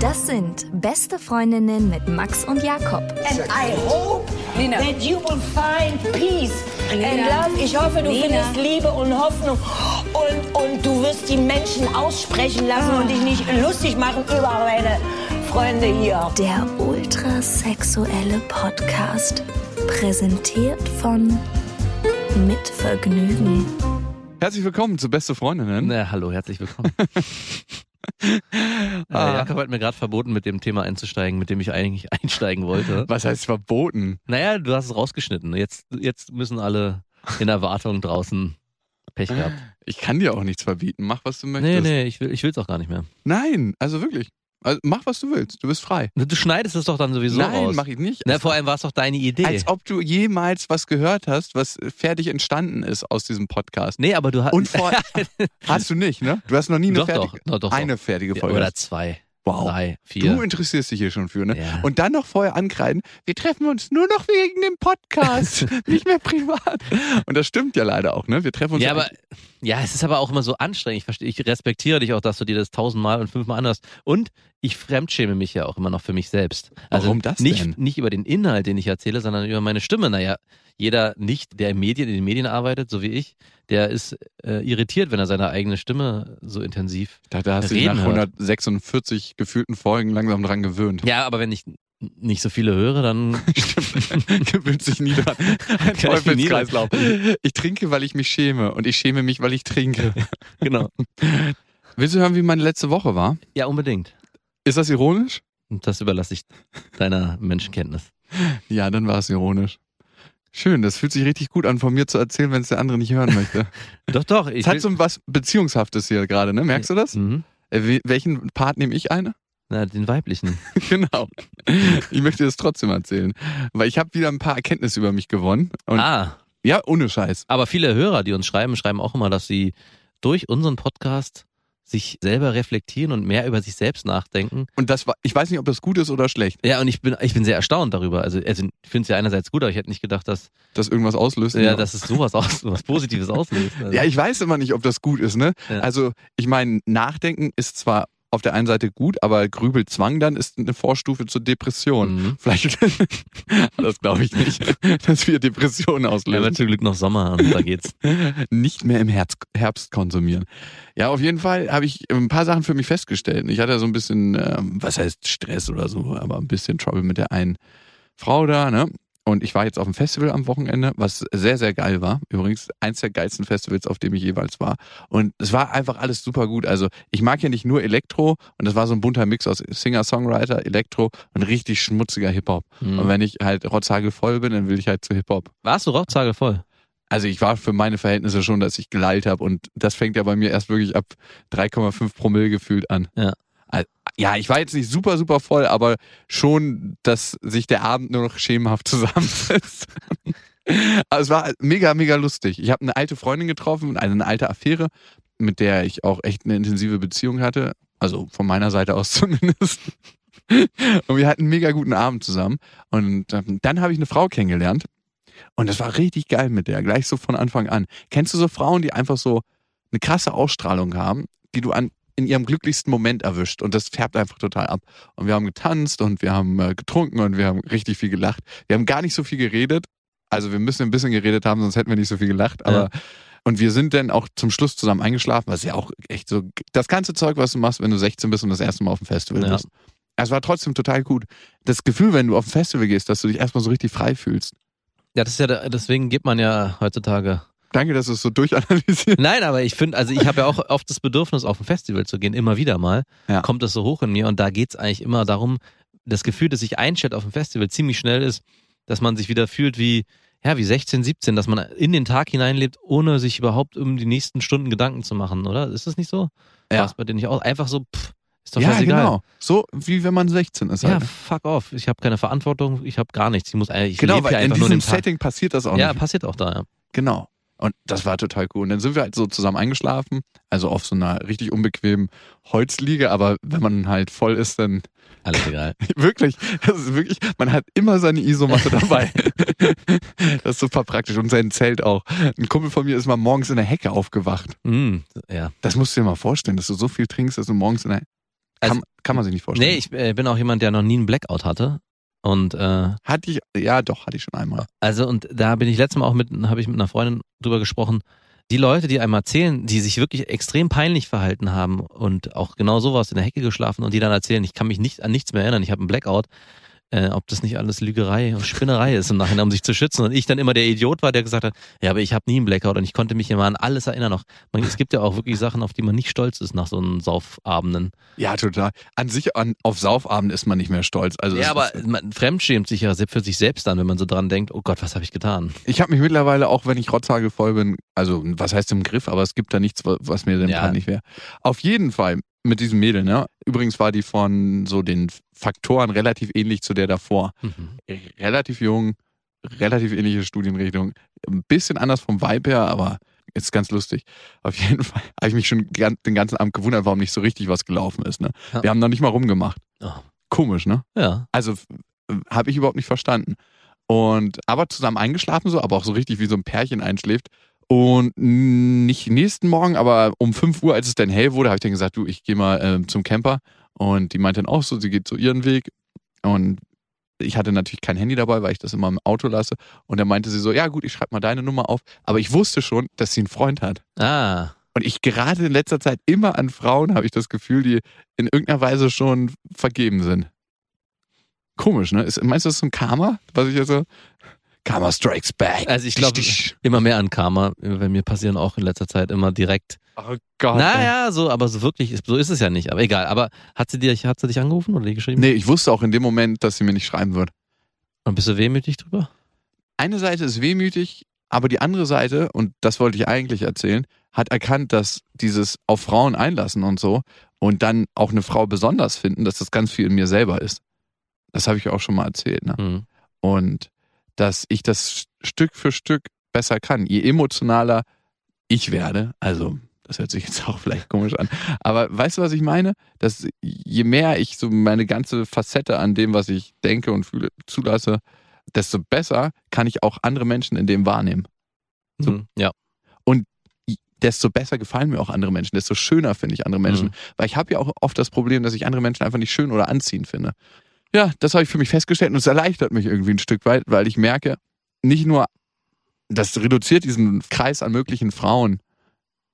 Das sind beste Freundinnen mit Max und Jakob. And I hope Nina. that you will find peace and Nina. love. Ich hoffe, du Nina. findest Liebe und Hoffnung. Und, und du wirst die Menschen aussprechen lassen und dich nicht lustig machen über meine Freunde hier. Der ultrasexuelle Podcast. Präsentiert von Mit Vergnügen. Herzlich willkommen zu Beste Freundinnen. Na, hallo, herzlich willkommen. äh, Jakob hat mir gerade verboten, mit dem Thema einzusteigen, mit dem ich eigentlich einsteigen wollte. Was heißt verboten? Naja, du hast es rausgeschnitten. Jetzt, jetzt müssen alle in Erwartung draußen Pech gehabt. Ich kann dir auch nichts verbieten. Mach, was du Nee, möchtest. nee, ich will ich will's auch gar nicht mehr. Nein, also wirklich. Also mach, was du willst. Du bist frei. Du schneidest es doch dann sowieso Nein, raus. mach ich nicht. Na, vor allem war es doch deine Idee. Als ob du jemals was gehört hast, was fertig entstanden ist aus diesem Podcast. nee, aber du hast. Und vor hast du nicht, ne? Du hast noch nie eine doch, fertige, doch, doch, eine doch. fertige Ja, Folge. Oder zwei, wow. drei, vier. Du interessierst dich hier schon für, ne? Ja. Und dann noch vorher ankreiden, wir treffen uns nur noch wegen dem Podcast, nicht mehr privat. Und das stimmt ja leider auch, ne? Wir treffen uns Ja, aber ja, es ist aber auch immer so anstrengend. Ich verstehe, ich respektiere dich auch, dass du dir das tausendmal und fünfmal anhörst. Und ich fremdschäme mich ja auch immer noch für mich selbst. Also Warum das nicht, denn? Nicht über den Inhalt, den ich erzähle, sondern über meine Stimme. Naja, jeder nicht, der in Medien, in den Medien arbeitet, so wie ich, der ist äh, irritiert, wenn er seine eigene Stimme so intensiv. da, da hast du dich nach hört. 146 gefühlten Folgen langsam dran gewöhnt. Ja, aber wenn ich nicht so viele höre, dann Gewöhnt sich nie dran. Ein Teufelskreislauf. Ich trinke, weil ich mich schäme und ich schäme mich, weil ich trinke. genau. Willst du hören, wie meine letzte Woche war? Ja, unbedingt. Ist das ironisch? Das überlasse ich deiner Menschenkenntnis. Ja, dann war es ironisch. Schön, das fühlt sich richtig gut an, von mir zu erzählen, wenn es der andere nicht hören möchte. Doch, doch. Ich Es hat so was Beziehungshaftes hier gerade, ne? Merkst du das? Mhm. Äh, we- welchen Part nehme ich eine? Na, den weiblichen. genau. Ich möchte das trotzdem erzählen. Weil ich habe wieder ein paar Erkenntnisse über mich gewonnen. Ah, ja, ohne Scheiß. Aber viele Hörer, die uns schreiben, schreiben auch immer, dass sie durch unseren Podcast sich selber reflektieren und mehr über sich selbst nachdenken. Und das war, ich weiß nicht, ob das gut ist oder schlecht, Ja, und ich bin, ich bin sehr erstaunt darüber. Also, also ich finde es ja einerseits gut, aber ich hätte nicht gedacht, dass, dass irgendwas auslöst. ja, dass es sowas aus, was Positives auslöst. Also, Ja, ich weiß immer nicht, ob das gut ist, ne? Ja. Also, ich meine, Nachdenken ist zwar auf der einen Seite gut, aber Grübelzwang dann ist eine Vorstufe zur Depression. Mhm. Vielleicht, das glaube ich nicht, dass wir Depressionen haben ja auslösen. zum Glück noch Sommer und da geht's. Nicht mehr im Herz, Herbst konsumieren. Ja, auf jeden Fall habe ich ein paar Sachen für mich festgestellt. Ich hatte so ein bisschen, ähm, was heißt Stress oder so, aber ein bisschen Trouble mit der einen Frau da, ne? Und ich war jetzt auf dem Festival am Wochenende, was sehr, sehr geil war. Übrigens eins der geilsten Festivals, auf dem ich jeweils war. Und es war einfach alles super gut. Also ich mag ja nicht nur Elektro und das war so ein bunter Mix aus Singer, Songwriter, Elektro und richtig schmutziger Hip-Hop. Mhm. Und wenn ich halt rotzhagel voll bin, dann will ich halt zu Hip-Hop. Warst du Rauchzage voll? Also ich war für meine Verhältnisse schon, dass ich gelallt habe und das fängt ja bei mir erst wirklich ab 3,5 Promille gefühlt an. Ja. Ja, ich war jetzt nicht super, super voll, aber schon, dass sich der Abend nur noch schemenhaft zusammensetzt. Aber es war mega, mega lustig. Ich habe eine alte Freundin getroffen, eine, eine alte Affäre, mit der ich auch echt eine intensive Beziehung hatte. Also von meiner Seite aus zumindest. Und wir hatten einen mega guten Abend zusammen. Und ähm, dann habe ich eine Frau kennengelernt. Und das war richtig geil mit der, gleich so von Anfang an. Kennst du so Frauen, die einfach so eine krasse Ausstrahlung haben, die du an, in ihrem glücklichsten Moment erwischt und das färbt einfach total ab. Und wir haben getanzt und wir haben äh, getrunken und wir haben richtig viel gelacht. Wir haben gar nicht so viel geredet. Also wir müssen ein bisschen geredet haben, sonst hätten wir nicht so viel gelacht. Aber und wir sind dann auch zum Schluss zusammen eingeschlafen, was ja auch echt so das ganze Zeug, was du machst, wenn du 16 bist und das erste Mal auf dem Festival Ja. bist. Es war trotzdem total gut. Das Gefühl, wenn du auf ein Festival gehst, dass du dich erstmal so richtig frei fühlst. Ja, das ist ja, deswegen gibt man ja heutzutage. Danke, dass du es so durchanalysiert. Nein, aber ich finde, also ich habe ja auch oft das Bedürfnis, auf ein Festival zu gehen, immer wieder mal. Ja. Kommt das so hoch in mir und da geht's eigentlich immer darum, das Gefühl, das sich einstellt auf dem Festival ziemlich schnell ist, dass man sich wieder fühlt wie, ja, wie 16, 17, dass man in den Tag hineinlebt, ohne sich überhaupt um die nächsten Stunden Gedanken zu machen, oder? Ist das nicht so? Ja. War es bei dir nicht auch? Einfach so, pff, ist doch Ja, scheißegal. genau. So wie wenn man 16 ist. Ja, Halt. fuck off. Ich habe keine Verantwortung, ich habe gar nichts. Ich muss eigentlich, ich Genau, weil in diesem den Tag. Setting passiert das auch Ja, nicht. passiert auch da, ja. Genau. Und das war total cool. Und dann sind wir halt so zusammen eingeschlafen, also auf so einer richtig unbequemen Holzliege, aber wenn man halt voll ist, dann Alles egal. wirklich, das ist wirklich, man hat immer seine Isomatte dabei. das ist super praktisch und sein Zelt auch. Ein Kumpel von mir ist mal morgens in der Hecke aufgewacht. Mm, ja. Das musst du dir mal vorstellen, dass du so viel trinkst, dass du morgens in der Also- kann, kann man sich nicht vorstellen. Nee, ich äh, bin auch jemand, der noch nie einen Blackout hatte. Und äh, Hatte ich, ja doch, hatte ich schon einmal. also und da bin ich letztes Mal auch mit, habe ich mit einer Freundin drüber gesprochen. Die Leute, die einmal erzählen, die sich wirklich extrem peinlich verhalten haben und auch genau sowas in der Hecke geschlafen und die dann erzählen, ich kann mich nicht an nichts mehr erinnern, ich habe einen Blackout, äh, ob das nicht alles Lügerei und Spinnerei ist im Nachhinein, um sich zu schützen. Und ich dann immer der Idiot war, der gesagt hat, ja, aber ich habe nie einen Blackout und ich konnte mich immer an alles erinnern noch. Man, es gibt ja auch wirklich Sachen, auf die man nicht stolz ist nach so einem Saufabenden. Ja, total. An sich, an, auf Saufabend ist man nicht mehr stolz. Also ja, aber ist, man fremdschämt sich ja für sich selbst dann, wenn man so dran denkt, oh Gott, was habe ich getan? ich habe mich mittlerweile, auch wenn ich rotzhagelvoll bin, also was heißt im Griff, aber es gibt da nichts, wa- was mir denn Ja. peinlich wäre. Auf jeden Fall mit diesem Mädel, ne? Übrigens war die von so den Faktoren relativ ähnlich zu der davor. Mhm. Relativ jung, relativ ähnliche Studienrichtung. Ein bisschen anders vom Vibe her, aber ist ganz lustig. Auf jeden Fall habe ich mich schon den ganzen Abend gewundert, warum nicht so richtig was gelaufen ist. Ne? Ja. Wir haben noch nicht mal rumgemacht. Oh. Komisch, ne? Ja. Also habe ich überhaupt nicht verstanden. Und aber zusammen eingeschlafen so, aber auch so richtig wie so ein Pärchen einschläft. Und nicht nächsten Morgen, aber um 5 Uhr, als es dann hell wurde, habe ich dann gesagt, du, ich gehe mal ähm, zum Camper. Und die meinte dann auch so, sie geht so ihren Weg. Und ich hatte natürlich kein Handy dabei, weil ich das immer im Auto lasse. Und dann meinte sie so, ja gut, ich schreibe mal deine Nummer auf. Aber ich wusste schon, dass sie einen Freund hat. Ah. Und ich gerate in letzter Zeit immer an Frauen, habe ich das Gefühl, die in irgendeiner Weise schon vergeben sind. Komisch, ne? Ist, meinst du, das ist so ein Karma, was ich jetzt so. Karma strikes back. Also ich glaube immer mehr an Karma. Bei mir passieren auch in letzter Zeit immer direkt. Oh Gott. Naja, so, aber so wirklich, ist- so ist es ja nicht. Aber egal. Aber hat sie dir, hat sie dich angerufen oder dir geschrieben? Nee, ich wusste auch in dem Moment, dass sie mir nicht schreiben wird. Und bist du wehmütig drüber? Eine Seite ist wehmütig, aber die andere Seite, und das wollte ich eigentlich erzählen, hat erkannt, dass dieses auf Frauen einlassen und so und dann auch eine Frau besonders finden, dass das ganz viel in mir selber ist. Das habe ich auch schon mal erzählt. Ne? Hm. und dass ich das Stück für Stück besser kann. Je emotionaler ich werde, also das hört sich jetzt auch vielleicht komisch an, aber weißt du, was ich meine? Dass je mehr ich so meine ganze Facette an dem, was ich denke und fühle, zulasse, desto besser kann ich auch andere Menschen in dem wahrnehmen. So. Hm. Ja. Desto besser gefallen mir auch andere Menschen, desto schöner finde ich andere Menschen. Mhm. Weil ich habe ja auch oft das Problem, dass ich andere Menschen einfach nicht schön oder anziehend finde. Ja, das habe ich für mich festgestellt und es erleichtert mich irgendwie ein Stück weit, weil ich merke, nicht nur, das reduziert diesen Kreis an möglichen Frauen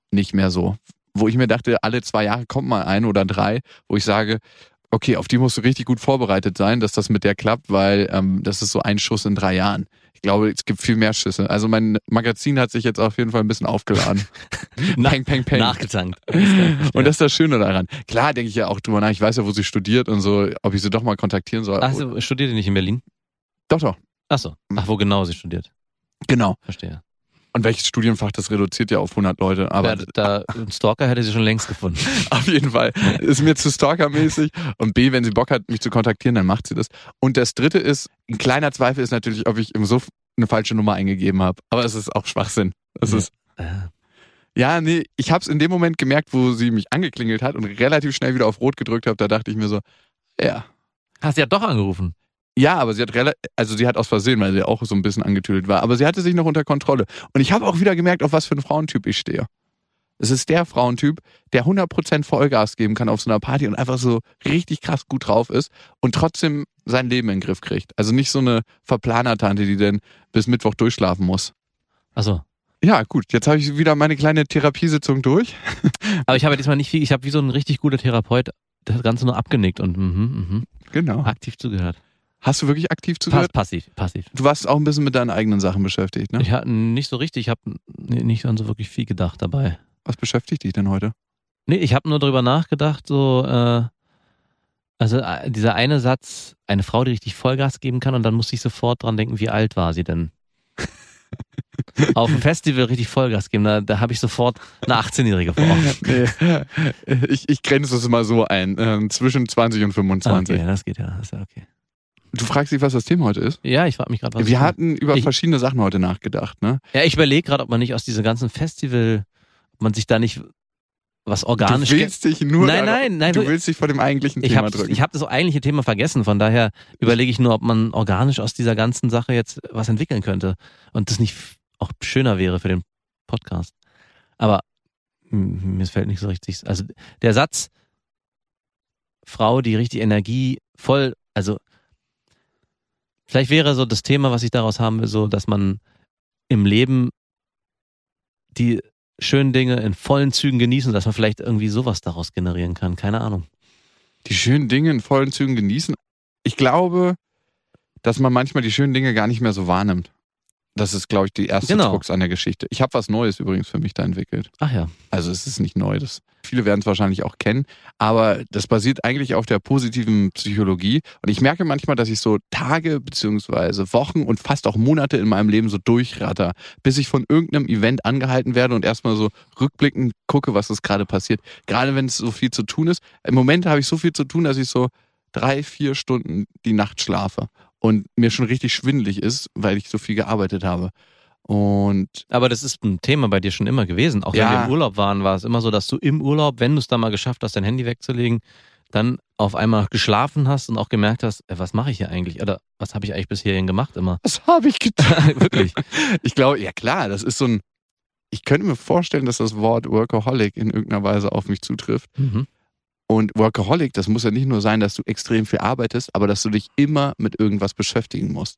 nicht mehr so. Wo ich mir dachte, alle zwei Jahre kommt mal ein oder drei, wo ich sage, okay, auf die musst du richtig gut vorbereitet sein, dass das mit der klappt, weil ähm, das ist so ein Schuss in drei Jahren. Ich glaube, es gibt viel mehr Schüsse. Also mein Magazin hat sich jetzt auf jeden Fall ein bisschen aufgeladen. Peng, peng, peng. Nachgetankt. Und das ist das Schöne daran. Klar denke ich ja auch drüber nach. Ich weiß ja, wo sie studiert und so, ob ich sie doch mal kontaktieren soll. Ach, so, studiert ihr nicht in Berlin? Doch, doch. Ach so. Ach, wo genau sie studiert? Genau. Verstehe. Und welches Studienfach, das reduziert ja auf 100 Leute. Aber ja, da, ein Stalker hätte sie schon längst gefunden. auf jeden Fall ist mir zu stalkermäßig. Und B, wenn sie Bock hat, mich zu kontaktieren, dann macht sie das. Und das dritte ist, ein kleiner Zweifel ist natürlich, ob ich im Suff eine falsche Nummer eingegeben habe. Aber es ist auch Schwachsinn. Es Ja. ist, Äh, ja, nee, ich habe es in dem Moment gemerkt, wo sie mich angeklingelt hat und relativ schnell wieder auf Rot gedrückt habe. Da dachte ich mir so, ja, Hast du ja doch angerufen. Ja, aber sie hat also sie hat aus Versehen, weil sie auch so ein bisschen angetüdelt war, aber sie hatte sich noch unter Kontrolle. Und ich habe auch wieder gemerkt, auf was für einen Frauentyp ich stehe. Es ist der Frauentyp, der 100% Vollgas geben kann auf so einer Party und einfach so richtig krass gut drauf ist und trotzdem sein Leben in den Griff kriegt. Also nicht so eine Verplanertante, die dann bis Mittwoch durchschlafen muss. Achso. Ja, gut, jetzt habe ich wieder meine kleine Therapiesitzung durch. Aber ich habe diesmal nicht viel, ich habe wie so ein richtig guter Therapeut das Ganze nur abgenickt und mhm, mhm, Genau. aktiv zugehört. Hast du wirklich aktiv Pass, zugehört? passiv, passiv. Du warst auch ein bisschen mit deinen eigenen Sachen beschäftigt, ne? Ich hatte nicht so richtig, ich habe nicht an so wirklich viel gedacht dabei. Was beschäftigt dich denn heute? Nee, ich habe nur drüber nachgedacht, so, äh, also äh, dieser eine Satz, eine Frau, die richtig Vollgas geben kann, und dann musste ich sofort dran denken, wie alt war sie denn? Auf dem Festival richtig Vollgas geben, da, da habe ich sofort eine 18-Jährige vor. Nee, ich, ich grenze es mal so ein. ähm, zwischen 20 und 25. Okay, das geht ja, das ist ja okay. Du fragst dich, was das Thema heute ist? Ja, ich frage mich gerade, was Wir hatten über Ich- verschiedene Sachen heute nachgedacht, ne? Ja, ich überlege gerade, ob man nicht aus dieser ganzen Festival, ob man sich da nicht was organisch du willst dich nur Nein, nein, nein, du du- willst dich vor dem eigentlichen Ich Thema habe drücken. ich hab das eigentliche Thema vergessen, von daher überlege ich nur, ob man organisch aus dieser ganzen Sache jetzt was entwickeln könnte und das nicht auch schöner wäre für den Podcast. Aber mm, mir fällt nicht so richtig. Also der Satz, Frau, die richtig Energie voll, also vielleicht wäre so das Thema, was ich daraus haben will, so, dass man im Leben die schönen Dinge in vollen Zügen genießen, dass man vielleicht irgendwie sowas daraus generieren kann. Keine Ahnung. die schönen Dinge in vollen Zügen genießen. Ich glaube, dass man manchmal die schönen Dinge gar nicht mehr so wahrnimmt. Das ist, glaube ich, die erste Genau. Krux an der Geschichte. Ich habe was Neues übrigens für mich da entwickelt. Ach ja. Also es ist nicht neu, das viele werden es wahrscheinlich auch kennen, aber das basiert eigentlich auf der positiven Psychologie und ich merke manchmal, dass ich so Tage beziehungsweise Wochen und fast auch Monate in meinem Leben so durchratter, bis ich von irgendeinem Event angehalten werde und erstmal so rückblickend gucke, was ist gerade passiert. Gerade wenn es so viel zu tun ist. Im Moment habe ich so viel zu tun, dass ich so drei, vier Stunden die Nacht schlafe und mir schon richtig schwindelig ist, weil ich so viel gearbeitet habe. Und Aber das ist ein Thema bei dir schon immer gewesen. Auch wenn Ja. wir im Urlaub waren, war es immer so, dass du im Urlaub, wenn du es da mal geschafft hast, dein Handy wegzulegen, dann auf einmal geschlafen hast und auch gemerkt hast, äh, was mache ich hier eigentlich? Oder was habe ich eigentlich bis hierhin gemacht immer? was habe ich getan? Wirklich. Ich glaube, ja klar, das ist so ein. Ich könnte mir vorstellen, dass das Wort Workaholic in irgendeiner Weise auf mich zutrifft. Mhm. Und Workaholic, das muss ja nicht nur sein, dass du extrem viel arbeitest, aber dass du dich immer mit irgendwas beschäftigen musst.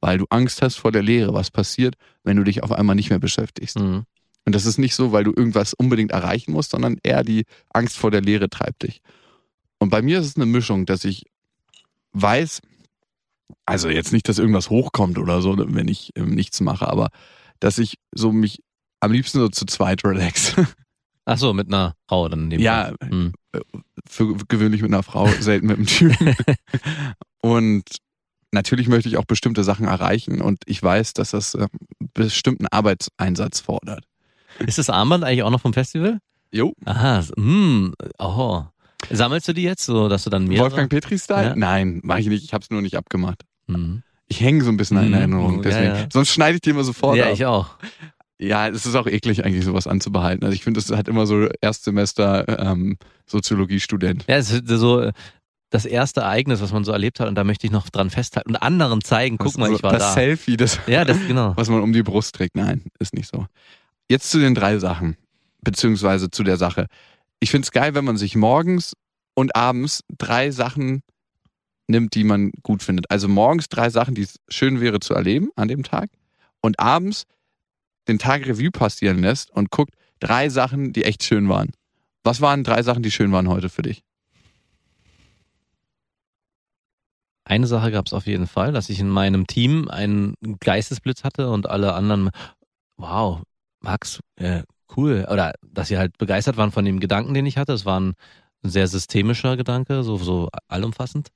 Weil du Angst hast vor der Lehre, was passiert, wenn du dich auf einmal nicht mehr beschäftigst. Mhm. Und das ist nicht so, weil du irgendwas unbedingt erreichen musst, sondern eher die Angst vor der Lehre treibt dich. Und bei mir ist es eine Mischung, dass ich weiß, also jetzt nicht, dass irgendwas hochkommt oder so, wenn ich ähm, nichts mache, aber dass ich so mich am liebsten so zu zweit relax. Ach so, mit einer Frau dann in dem Ja. Mhm. Für gewöhnlich mit einer Frau, selten mit einem Typen. Und natürlich möchte ich auch bestimmte Sachen erreichen und ich weiß, dass das ähm, bestimmten Arbeitseinsatz fordert. Ist das Armband eigentlich auch noch vom Festival? Jo. Aha, so, hm, oh. Sammelst du die jetzt, so dass du dann mehrere? Wolfgang Petri-Style? Ja. Nein, mache ich nicht. Ich habe es nur nicht abgemacht. Mhm. Ich hänge so ein bisschen in Mhm. Erinnerung. Ja, Deswegen. ja. Sonst schneide ich die immer sofort Ja, ab. ich auch. Ja, es ist auch eklig, eigentlich sowas anzubehalten. Also ich finde, das hat immer so Erstsemester ähm, Soziologiestudent. Ja, es ist so das erste Ereignis, was man so erlebt hat und da möchte ich noch dran festhalten und anderen zeigen, guck Das mal, ich war das da. Selfie, das, Ja, das genau. was man um die Brust trägt. Nein, ist nicht so. Jetzt zu den drei Sachen, beziehungsweise zu der Sache. Ich finde es geil, wenn man sich morgens und abends drei Sachen nimmt, die man gut findet. Also morgens drei Sachen, die es schön wäre zu erleben an dem Tag und abends den Tag Revue passieren lässt und guckt drei Sachen, die echt schön waren. Was waren drei Sachen, die schön waren heute für dich? Eine Sache gab es auf jeden Fall, dass ich in meinem Team einen Geistesblitz hatte und alle anderen, wow, Max, äh, cool. Oder dass sie halt begeistert waren von dem Gedanken, den ich hatte. Es war ein sehr systemischer Gedanke, so, so allumfassend.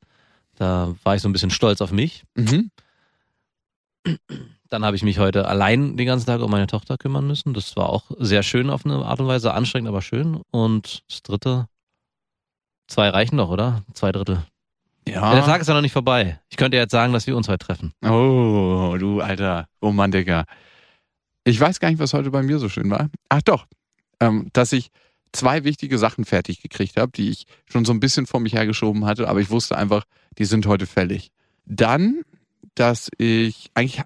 Da war ich so ein bisschen stolz auf mich. Mhm. Dann habe ich mich heute allein den ganzen Tag um meine Tochter kümmern müssen. Das war auch sehr schön auf eine Art und Weise, anstrengend, aber schön. Und das dritte, zwei reichen doch, oder? Zwei Drittel. Ja. Der Tag ist ja noch nicht vorbei. Ich könnte jetzt sagen, dass wir uns heute treffen. Oh, du alter Romantiker. Ich weiß gar nicht, was heute bei mir so schön war. Ach doch, ähm, dass ich zwei wichtige Sachen fertig gekriegt habe, die ich schon so ein bisschen vor mich hergeschoben hatte, aber ich wusste einfach, die sind heute fällig. Dann, dass ich eigentlich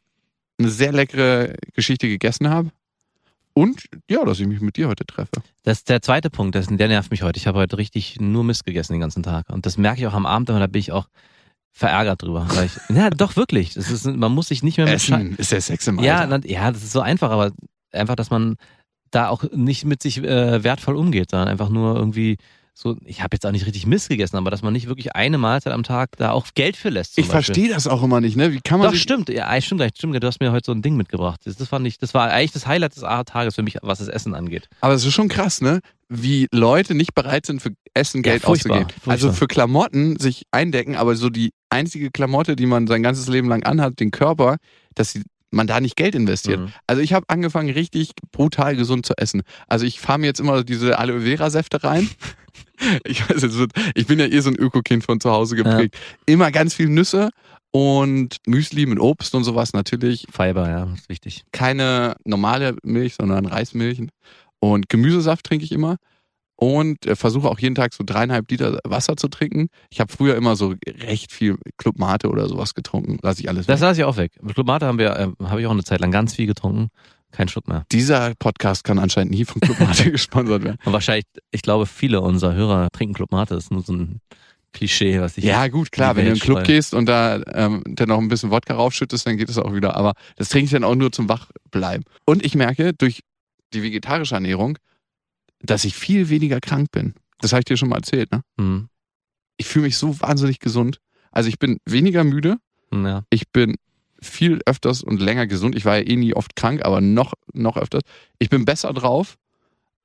eine sehr leckere Geschichte gegessen habe und ja, dass ich mich mit dir heute treffe. Das ist der zweite Punkt, das, der nervt mich heute. Ich habe heute richtig nur Mist gegessen den ganzen Tag. Und das merke ich auch am Abend, aber da bin ich auch verärgert drüber. Ich, ja, doch wirklich. Ist, man muss sich nicht mehr mit Essen ist der Sex im Ja, Alter. na, ja, das ist so einfach, aber einfach, dass man da auch nicht mit sich äh, wertvoll umgeht, sondern einfach nur irgendwie so, ich habe jetzt auch nicht richtig Mist gegessen, aber dass man nicht wirklich eine Mahlzeit am Tag da auch Geld für lässt. ich verstehe das auch immer nicht, ne? Wie kann man Doch, stimmt. Ja, stimmt gleich. Stimmt, du hast mir heute so ein Ding mitgebracht. Das, das fand ich, das war eigentlich das Highlight des Tages für mich, was das Essen angeht. Aber es ist schon krass, ne? Wie Leute nicht bereit sind, für Essen Ja, Geld furchtbar, auszugeben. furchtbar. Also für Klamotten sich eindecken, aber so die einzige Klamotte, die man sein ganzes Leben lang anhat, den Körper, dass sie, man da nicht Geld investiert. Mhm. Also ich habe angefangen, richtig brutal gesund zu essen. Also ich fahre mir jetzt immer diese Aloe Vera Säfte rein. Ich, weiß, wird, ich bin ja eh so ein Öko-Kind von zu Hause geprägt. Immer ganz viel Nüsse und Müsli mit Obst und sowas natürlich. Fiber, ja, ist wichtig. Keine normale Milch, sondern Reismilch. Und Gemüsesaft trinke ich immer. Und äh, versuche auch jeden Tag so dreieinhalb Liter Wasser zu trinken. Ich habe früher immer so recht viel Club Mate oder sowas getrunken. Lass ich alles Das weg. lasse ich auch weg. Club Mate haben wir, äh, habe ich auch eine Zeit lang ganz viel getrunken. Kein Schluck mehr. Dieser Podcast kann anscheinend nie von Club Mate gesponsert werden. Und wahrscheinlich, ich glaube, viele unserer Hörer trinken Club Mate. Das ist nur so ein Klischee, was ich. Ja, gut, klar, wenn du in den Club gehst und da ähm, dann noch ein bisschen Wodka raufschüttest, dann geht es auch wieder. Aber das trinke ich dann auch nur zum Wachbleiben. Und ich merke durch die vegetarische Ernährung, dass ich viel weniger krank bin. Das habe ich dir schon mal erzählt, ne? Hm. Ich fühle mich so wahnsinnig gesund. Also ich bin weniger müde, Ja. ich bin viel öfters und länger gesund. Ich war ja eh nie oft krank, aber noch, noch öfters. Ich bin besser drauf.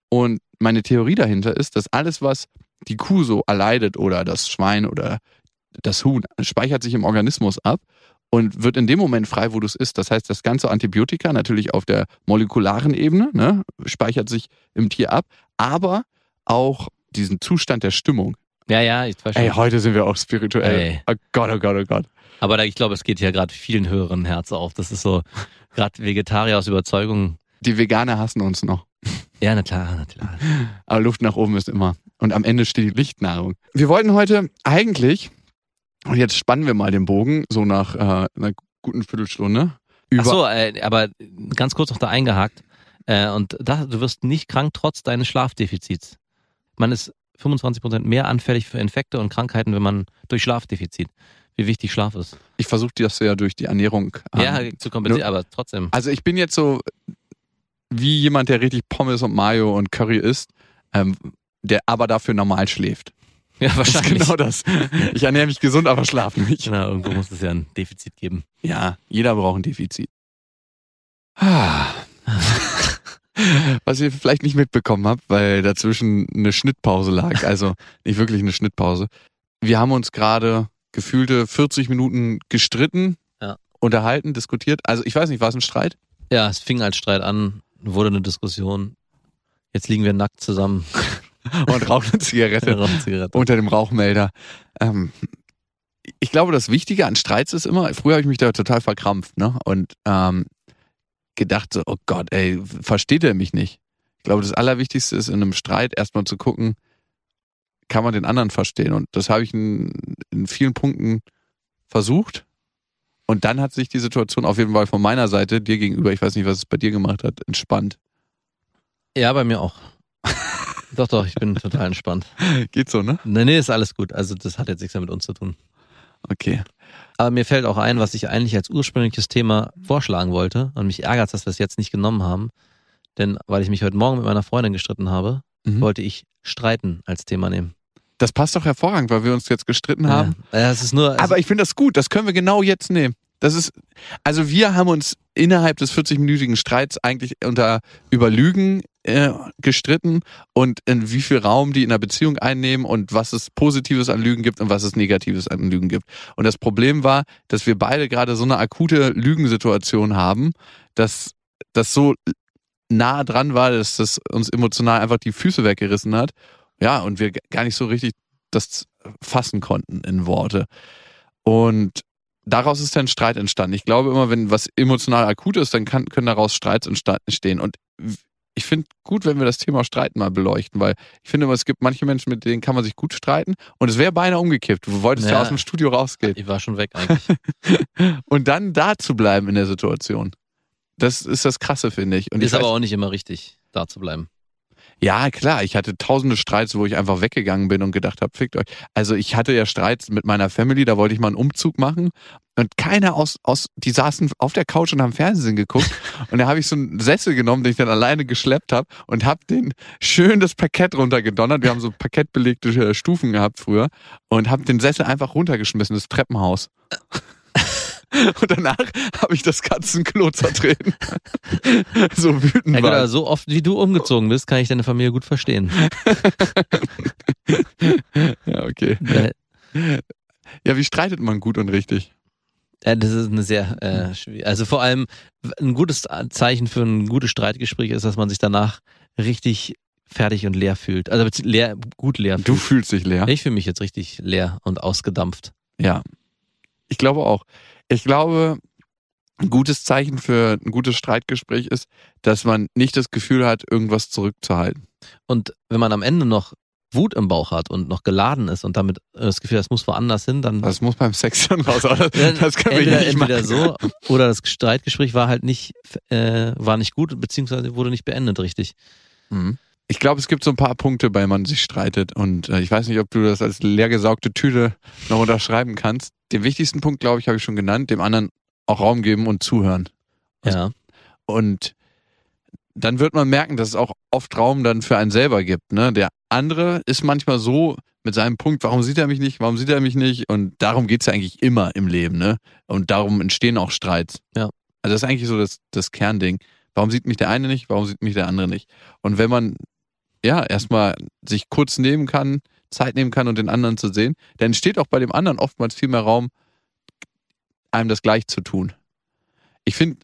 Und meine Theorie dahinter ist, dass alles, was die Kuh so erleidet oder das Schwein oder das Huhn, speichert sich im Organismus ab und wird in dem Moment frei, wo du es isst. Das heißt, das ganze Antibiotika natürlich auf der molekularen Ebene ne, speichert sich im Tier ab, aber auch diesen Zustand der Stimmung. Ja, ja, ich schon. Ey, heute sind wir auch spirituell. Ey. Oh Gott, oh Gott, oh Gott. Aber da, ich glaube, es geht ja gerade vielen Hörern Herz auf. Das ist so, gerade Vegetarier aus Überzeugung. Die Veganer hassen uns noch. Ja, na klar, na klar. Aber Luft nach oben ist immer. Und am Ende steht die Lichtnahrung. Wir wollten heute eigentlich, und jetzt spannen wir mal den Bogen, so nach äh, einer guten Viertelstunde. Ach so, äh, aber ganz kurz noch da eingehakt. Äh, und da, du wirst nicht krank trotz deines Schlafdefizits. Man ist 25% mehr anfällig für Infekte und Krankheiten, wenn man durch Schlafdefizit. Wie wichtig Schlaf ist. Ich versuche das ja durch die Ernährung. ähm, ja, zu kompensieren, aber trotzdem. Also ich bin jetzt so wie jemand, der richtig Pommes und Mayo und Curry isst, ähm, der aber dafür normal schläft. Ja, Das ist wahrscheinlich. genau das. Ich ernähre mich gesund, aber schlafe nicht. Genau, irgendwo muss es ja ein Defizit geben. Ja, jeder braucht ein Defizit. Ah. Was ihr vielleicht nicht mitbekommen habt, weil dazwischen eine Schnittpause lag, also nicht wirklich eine Schnittpause. Wir haben uns gerade gefühlte 40 Minuten gestritten, Ja. unterhalten, diskutiert. Also ich weiß nicht, war es ein Streit? Ja, es fing als Streit an, wurde eine Diskussion. Jetzt liegen wir nackt zusammen. Und rauchen eine Zigarette Rauchen Zigarette. unter dem Rauchmelder. Ähm, ich glaube, das Wichtige an Streits ist immer, früher habe ich mich da total verkrampft, ne? Und ähm, gedacht so, oh Gott, ey, versteht er mich nicht? Ich glaube, das Allerwichtigste ist in einem Streit erstmal zu gucken, kann man den anderen verstehen? Und das habe ich in, in vielen Punkten versucht. Und dann hat sich die Situation auf jeden Fall von meiner Seite dir gegenüber, ich weiß nicht, was es bei dir gemacht hat, entspannt. Ja, bei mir auch. doch, doch, ich bin total entspannt. Geht so, ne? Nee, nee, ist alles gut. Also das hat jetzt nichts mehr mit uns zu tun. Okay. Aber mir fällt auch ein, was ich eigentlich als ursprüngliches Thema vorschlagen wollte. Und mich ärgert, dass wir es jetzt nicht genommen haben. Denn weil ich mich heute Morgen mit meiner Freundin gestritten habe, Mhm. wollte ich Streiten als Thema nehmen. Das passt doch hervorragend, weil wir uns jetzt gestritten haben. Ja, es ist nur. Aber ich finde das gut, das können wir genau jetzt nehmen. Das ist, also wir haben uns innerhalb des 40-minütigen Streits eigentlich unter über Lügen äh, gestritten und in wie viel Raum die in einer Beziehung einnehmen und was es Positives an Lügen gibt und was es Negatives an Lügen gibt. Und das Problem war, dass wir beide gerade so eine akute Lügensituation haben, dass das so nah dran war, dass das uns emotional einfach die Füße weggerissen hat. Ja, und wir gar nicht so richtig das fassen konnten in Worte. Und daraus ist dann Streit entstanden. Ich glaube immer, wenn was emotional akut ist, dann kann, können daraus Streits entstehen. Und ich finde gut, wenn wir das Thema Streiten mal beleuchten, weil ich finde immer, es gibt manche Menschen, mit denen kann man sich gut streiten. Und es wäre beinahe umgekippt. Du wolltest ja. Ja. aus dem Studio rausgehen. ich war schon weg eigentlich. Und dann da zu bleiben in der Situation. Das ist das Krasse, finde ich. Und ist ich weiß, aber auch nicht immer richtig, da zu bleiben. Ja, klar, ich hatte tausende Streits, wo ich einfach weggegangen bin und gedacht habe, fickt euch. Also ich hatte ja Streits mit meiner Family, da wollte ich mal einen Umzug machen und keiner aus, aus die saßen auf der Couch und haben Fernsehen geguckt und da habe ich so einen Sessel genommen, den ich dann alleine geschleppt habe und habe den schön das Parkett runtergedonnert. Wir haben so parkettbelegte äh, Stufen gehabt früher und habe den Sessel einfach runtergeschmissen, das Treppenhaus. Und danach habe ich das Katzenklo zertreten. so wütend Ja, gut, war ich. so oft wie du umgezogen bist, kann ich deine Familie gut verstehen. Ja, okay. Ja, wie streitet man gut und richtig? Ja, das ist eine sehr äh, schwierig. Also vor allem ein gutes Zeichen für ein gutes Streitgespräch ist, dass man sich danach richtig fertig und leer fühlt. Also leer, gut leer Du fühlt. fühlst dich leer. Ich fühle mich jetzt richtig leer und ausgedampft. Ja. Ich glaube auch. Ich glaube, ein gutes Zeichen für ein gutes Streitgespräch ist, dass man nicht das Gefühl hat, irgendwas zurückzuhalten. Und wenn man am Ende noch Wut im Bauch hat und noch geladen ist und damit das Gefühl, das muss woanders hin, dann Das muss beim Sex dann raus. Dann Das können wir entweder, hier nicht entweder machen. so oder das Streitgespräch war halt nicht äh, war nicht gut beziehungsweise wurde nicht beendet richtig. Mhm. Ich glaube, es gibt so ein paar Punkte, bei man sich streitet. Und äh, ich weiß nicht, ob du das als leergesaugte Tüte noch unterschreiben kannst. Den wichtigsten Punkt, glaube ich, habe ich schon genannt, dem anderen auch Raum geben und zuhören. Ja. Und dann wird man merken, dass es auch oft Raum dann für einen selber gibt. Ne? Der andere ist manchmal so mit seinem Punkt, warum sieht er mich nicht, warum sieht er mich nicht? Und darum geht's ja eigentlich immer im Leben. Ne? Und darum entstehen auch Streits. Ja. Also das ist eigentlich so das, das Kernding. Warum sieht mich der eine nicht, warum sieht mich der andere nicht? Und wenn man ja erstmal sich kurz nehmen kann, Zeit nehmen kann und den anderen zu sehen, dann entsteht auch bei dem anderen oftmals viel mehr Raum, einem das gleich zu tun. Ich finde,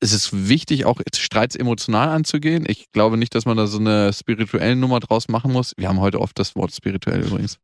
es ist wichtig, auch Streits emotional anzugehen. Ich glaube nicht, dass man da so eine spirituelle Nummer draus machen muss. Wir haben heute oft das Wort spirituell übrigens.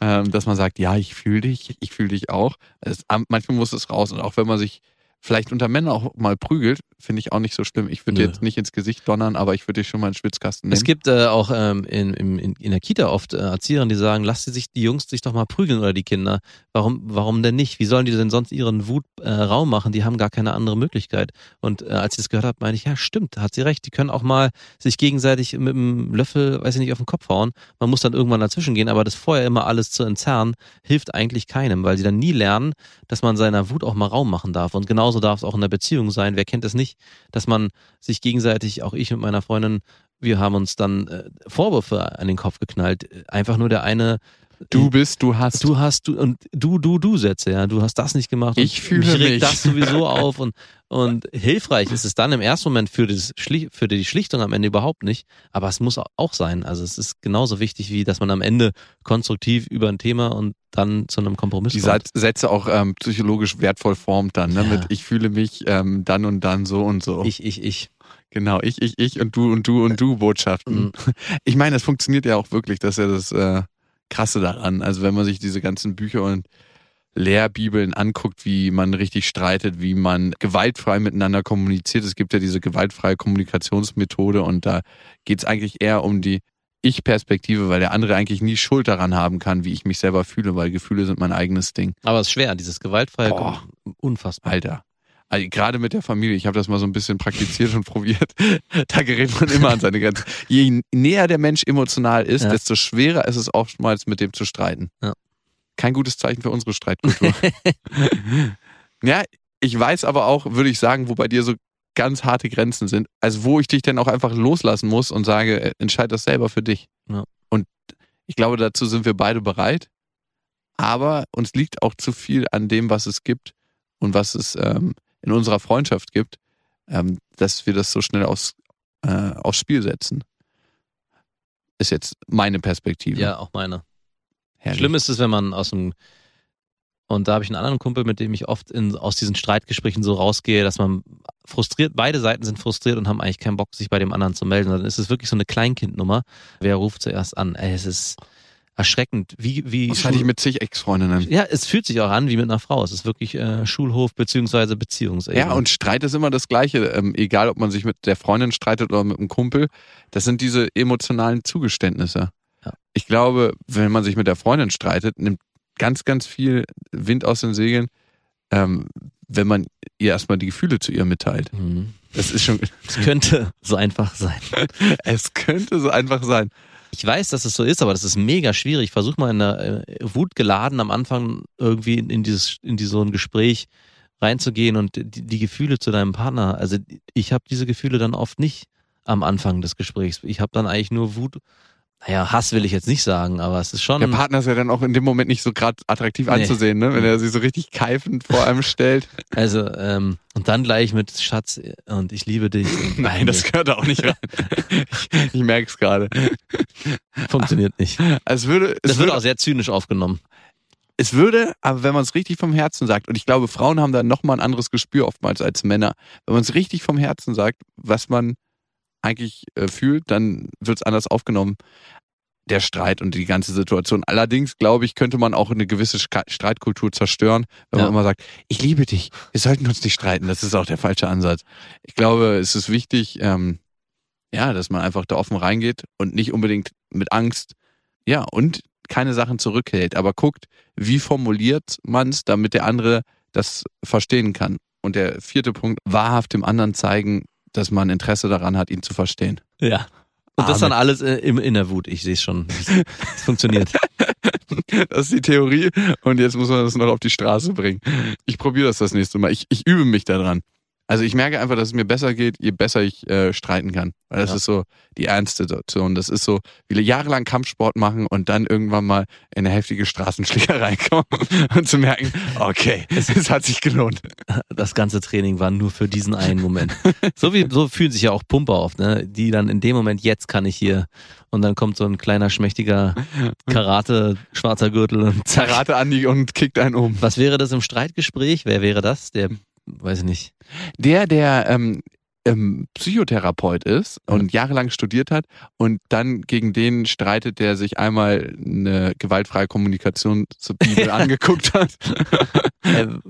Ähm, dass man sagt, ja, ich fühle dich, ich fühle dich auch. Es, manchmal muss es raus. Und auch wenn man sich vielleicht unter Männern auch mal prügelt, finde ich auch nicht so schlimm. Ich würde jetzt nicht ins Gesicht donnern, aber ich würde dich schon mal in den Schwitzkasten nehmen. Es gibt äh, auch ähm, in, in, in der Kita oft äh, Erzieherinnen, die sagen, lasst sich die Jungs sich doch mal prügeln oder die Kinder. Warum, warum denn nicht? Wie sollen die denn sonst ihren Wut äh, Raum machen? Die haben gar keine andere Möglichkeit. Und äh, als ich das gehört habe, meine ich, ja, stimmt, hat sie recht. Die können auch mal sich gegenseitig mit einem Löffel, weiß ich nicht, auf den Kopf hauen. Man muss dann irgendwann dazwischen gehen, aber das vorher immer alles zu entzerren, hilft eigentlich keinem, weil sie dann nie lernen, dass man seiner Wut auch mal Raum machen darf. Und genauso darf es auch in der Beziehung sein. Wer kennt es nicht, dass man sich gegenseitig, auch ich mit meiner Freundin, wir haben uns dann äh, Vorwürfe an den Kopf geknallt. Einfach nur der eine, du bist, du hast. du hast du und du du du Sätze, ja, du hast das nicht gemacht. Und Ich fühle mich regt mich. das sowieso auf und und hilfreich ist es dann im ersten Moment für das Schli für die Schlichtung am Ende überhaupt nicht, aber es muss auch sein. Also es ist genauso wichtig wie, dass man am Ende konstruktiv über ein Thema und dann zu einem Kompromiss die kommt. Sat- Sätze auch ähm, psychologisch wertvoll formt dann, ne? Ja. Mit ich fühle mich ähm, dann und dann so und so. Ich ich ich. Genau, ich, ich, ich und du und du und du Botschaften. Mhm. Ich meine, das funktioniert ja auch wirklich, das ist ja das äh, Krasse daran. Also wenn man sich diese ganzen Bücher und Lehrbibeln anguckt, wie man richtig streitet, wie man gewaltfrei miteinander kommuniziert. Es gibt ja diese gewaltfreie Kommunikationsmethode und da geht es eigentlich eher um die Ich-Perspektive, weil der andere eigentlich nie Schuld daran haben kann, wie ich mich selber fühle, weil Gefühle sind mein eigenes Ding. Aber es ist schwer, dieses gewaltfreie Boah. unfassbar. Alter. Also gerade mit der Familie, ich habe das mal so ein bisschen praktiziert und probiert. Da gerät man immer an seine Grenzen. Je näher der Mensch emotional ist, Ja. desto schwerer ist es oftmals, mit dem zu streiten. Ja. Kein gutes Zeichen für unsere Streitkultur. ja, ich weiß aber auch, würde ich sagen, wo bei dir so ganz harte Grenzen sind. Also wo ich dich dann auch einfach loslassen muss und sage, äh, entscheid das selber für dich. Ja. Und ich glaube, dazu sind wir beide bereit. Aber uns liegt auch zu viel an dem, was es gibt und was es ähm, in unserer Freundschaft gibt, ähm, dass wir das so schnell aufs, äh, aufs Spiel setzen. Ist jetzt meine Perspektive. Ja, auch meine. Herrlich. Schlimm ist es, wenn man aus dem und da habe ich einen anderen Kumpel, mit dem ich oft in, aus diesen Streitgesprächen so rausgehe, dass man frustriert, beide Seiten sind frustriert und haben eigentlich keinen Bock, sich bei dem anderen zu melden. Dann ist es wirklich so eine Kleinkindnummer. Wer ruft zuerst an? Ey, es ist erschreckend, wie, wie. Das hatte ich mit zig Ex-Freundinnen. ja, es fühlt sich auch an wie mit einer Frau. Es ist wirklich äh, Schulhof beziehungsweise Beziehungsebene. Ja, und Streit ist immer das Gleiche. Ähm, egal, ob man sich mit der Freundin streitet oder mit einem Kumpel. Das sind diese emotionalen Zugeständnisse. Ja. Ich glaube, wenn man sich mit der Freundin streitet, nimmt ganz, ganz viel Wind aus den Segeln, ähm, wenn man ihr erstmal die Gefühle zu ihr mitteilt. Mhm. Das ist schon, Es könnte so einfach sein. es könnte so einfach sein. Ich weiß, dass es so ist, aber das ist mega schwierig. Versuch mal in der äh, Wut geladen am Anfang irgendwie in, in dieses in die, so ein Gespräch reinzugehen und die, die Gefühle zu deinem Partner. Also ich habe diese Gefühle dann oft nicht am Anfang des Gesprächs. Ich habe dann eigentlich nur Wut. Naja, Hass will ich jetzt nicht sagen, aber es ist schon. Der Partner ist ja dann auch in dem Moment nicht so gerade attraktiv Nee. anzusehen, ne? wenn er sich so richtig keifend vor einem stellt. Also, ähm, und dann gleich mit Schatz und ich liebe dich. Nein, das gehört auch nicht rein. ich ich merke es gerade. funktioniert nicht. Es würde, es Das wird würde, auch sehr zynisch aufgenommen. es würde, aber wenn man es richtig vom Herzen sagt, und ich glaube, Frauen haben da nochmal ein anderes Gespür oftmals als Männer, wenn man es richtig vom Herzen sagt, was man eigentlich äh, fühlt, dann wird es anders aufgenommen. der Streit und die ganze Situation. Allerdings, glaube ich, könnte man auch eine gewisse Sch- Streitkultur zerstören, wenn Ja. man immer sagt, ich liebe dich, wir sollten uns nicht streiten. Das ist auch der falsche Ansatz. Ich glaube, es ist wichtig, ähm, ja, dass man einfach da offen reingeht und nicht unbedingt mit Angst, ja, und keine Sachen zurückhält, aber guckt, wie formuliert man es, damit der andere das verstehen kann. Und der vierte Punkt, wahrhaft dem anderen zeigen, dass man Interesse daran hat, ihn zu verstehen. Ja. Und das Amen. dann alles im, in der Wut. Ich sehe es schon. Es funktioniert. Das ist die Theorie und jetzt muss man das noch auf die Straße bringen. Ich probiere das das nächste Mal. Ich, ich übe mich daran. Also ich merke einfach, dass es mir besser geht, je besser ich äh, streiten kann. Weil das Ja. ist so die ernste Situation. Das ist so, wie jahrelang Kampfsport machen und dann irgendwann mal in eine heftige Straßenschlägerei kommen und zu merken, okay, es hat sich gelohnt. Das ganze Training war nur für diesen einen Moment. So wie so fühlen sich ja auch Pumper oft, ne? Die dann in dem Moment, jetzt kann ich hier. Und dann kommt so ein kleiner, schmächtiger Karate, schwarzer Gürtel und zack. Karate Andi und kickt einen um. Was wäre das im Streitgespräch? Wer wäre das? Der, weiß ich nicht. Der, der ähm, ähm, Psychotherapeut ist und jahrelang studiert hat und dann gegen den streitet, der sich einmal eine gewaltfreie Kommunikation zur Bibel angeguckt hat. Ähm,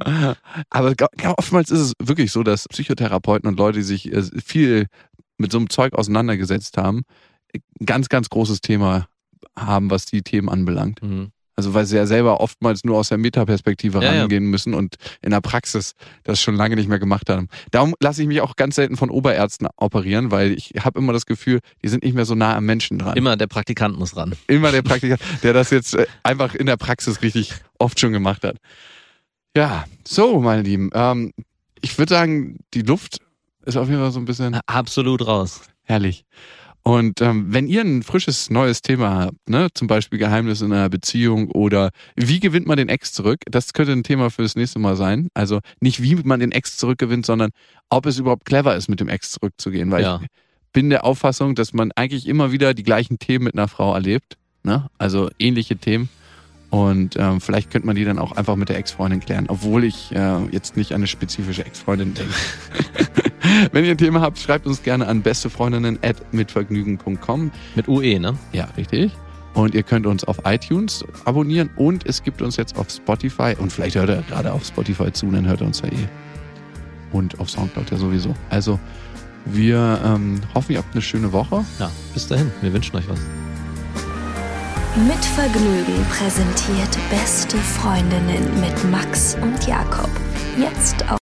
Aber oftmals ist es wirklich so, dass Psychotherapeuten und Leute, die sich äh, viel mit so einem Zeug auseinandergesetzt haben, ein ganz, ganz großes Thema haben, was die Themen anbelangt. mhm. Also weil sie ja selber oftmals nur aus der Metaperspektive Ja, ja. rangehen müssen und in der Praxis das schon lange nicht mehr gemacht haben. Darum lasse ich mich auch ganz selten von Oberärzten operieren, weil ich habe immer das Gefühl, die sind nicht mehr so nah am Menschen dran. Immer der Praktikant muss ran. Immer der Praktiker, der das jetzt äh, einfach in der Praxis richtig oft schon gemacht hat. Ja, so, meine Lieben. Ähm, ich würde sagen, die Luft ist auf jeden Fall so ein bisschen Absolut raus. herrlich. Und ähm, wenn ihr ein frisches neues Thema habt, ne, zum Beispiel Geheimnis in einer Beziehung oder wie gewinnt man den Ex zurück, das könnte ein Thema für das nächste Mal sein. Also nicht wie man den Ex zurückgewinnt, sondern ob es überhaupt clever ist, mit dem Ex zurückzugehen. Weil Ja. ich bin der Auffassung, dass man eigentlich immer wieder die gleichen Themen mit einer Frau erlebt. Ne? Also ähnliche Themen. Und ähm, vielleicht könnte man die dann auch einfach mit der Ex-Freundin klären, obwohl ich äh, jetzt nicht an eine spezifische Ex-Freundin denke. Wenn ihr ein Thema habt, schreibt uns gerne an bestefreundinnen.mitvergnügen.com. Mit UE, ne? Ja, richtig. Und ihr könnt uns auf iTunes abonnieren und es gibt uns jetzt auf Spotify und vielleicht hört ihr gerade auf Spotify zu, dann hört ihr uns ja eh. Und auf Soundcloud ja sowieso. Also wir ähm, hoffen, ihr habt eine schöne Woche. Ja, bis dahin. Wir wünschen euch was. Mit Vergnügen präsentiert Beste Freundinnen mit Max und Jakob. Jetzt auf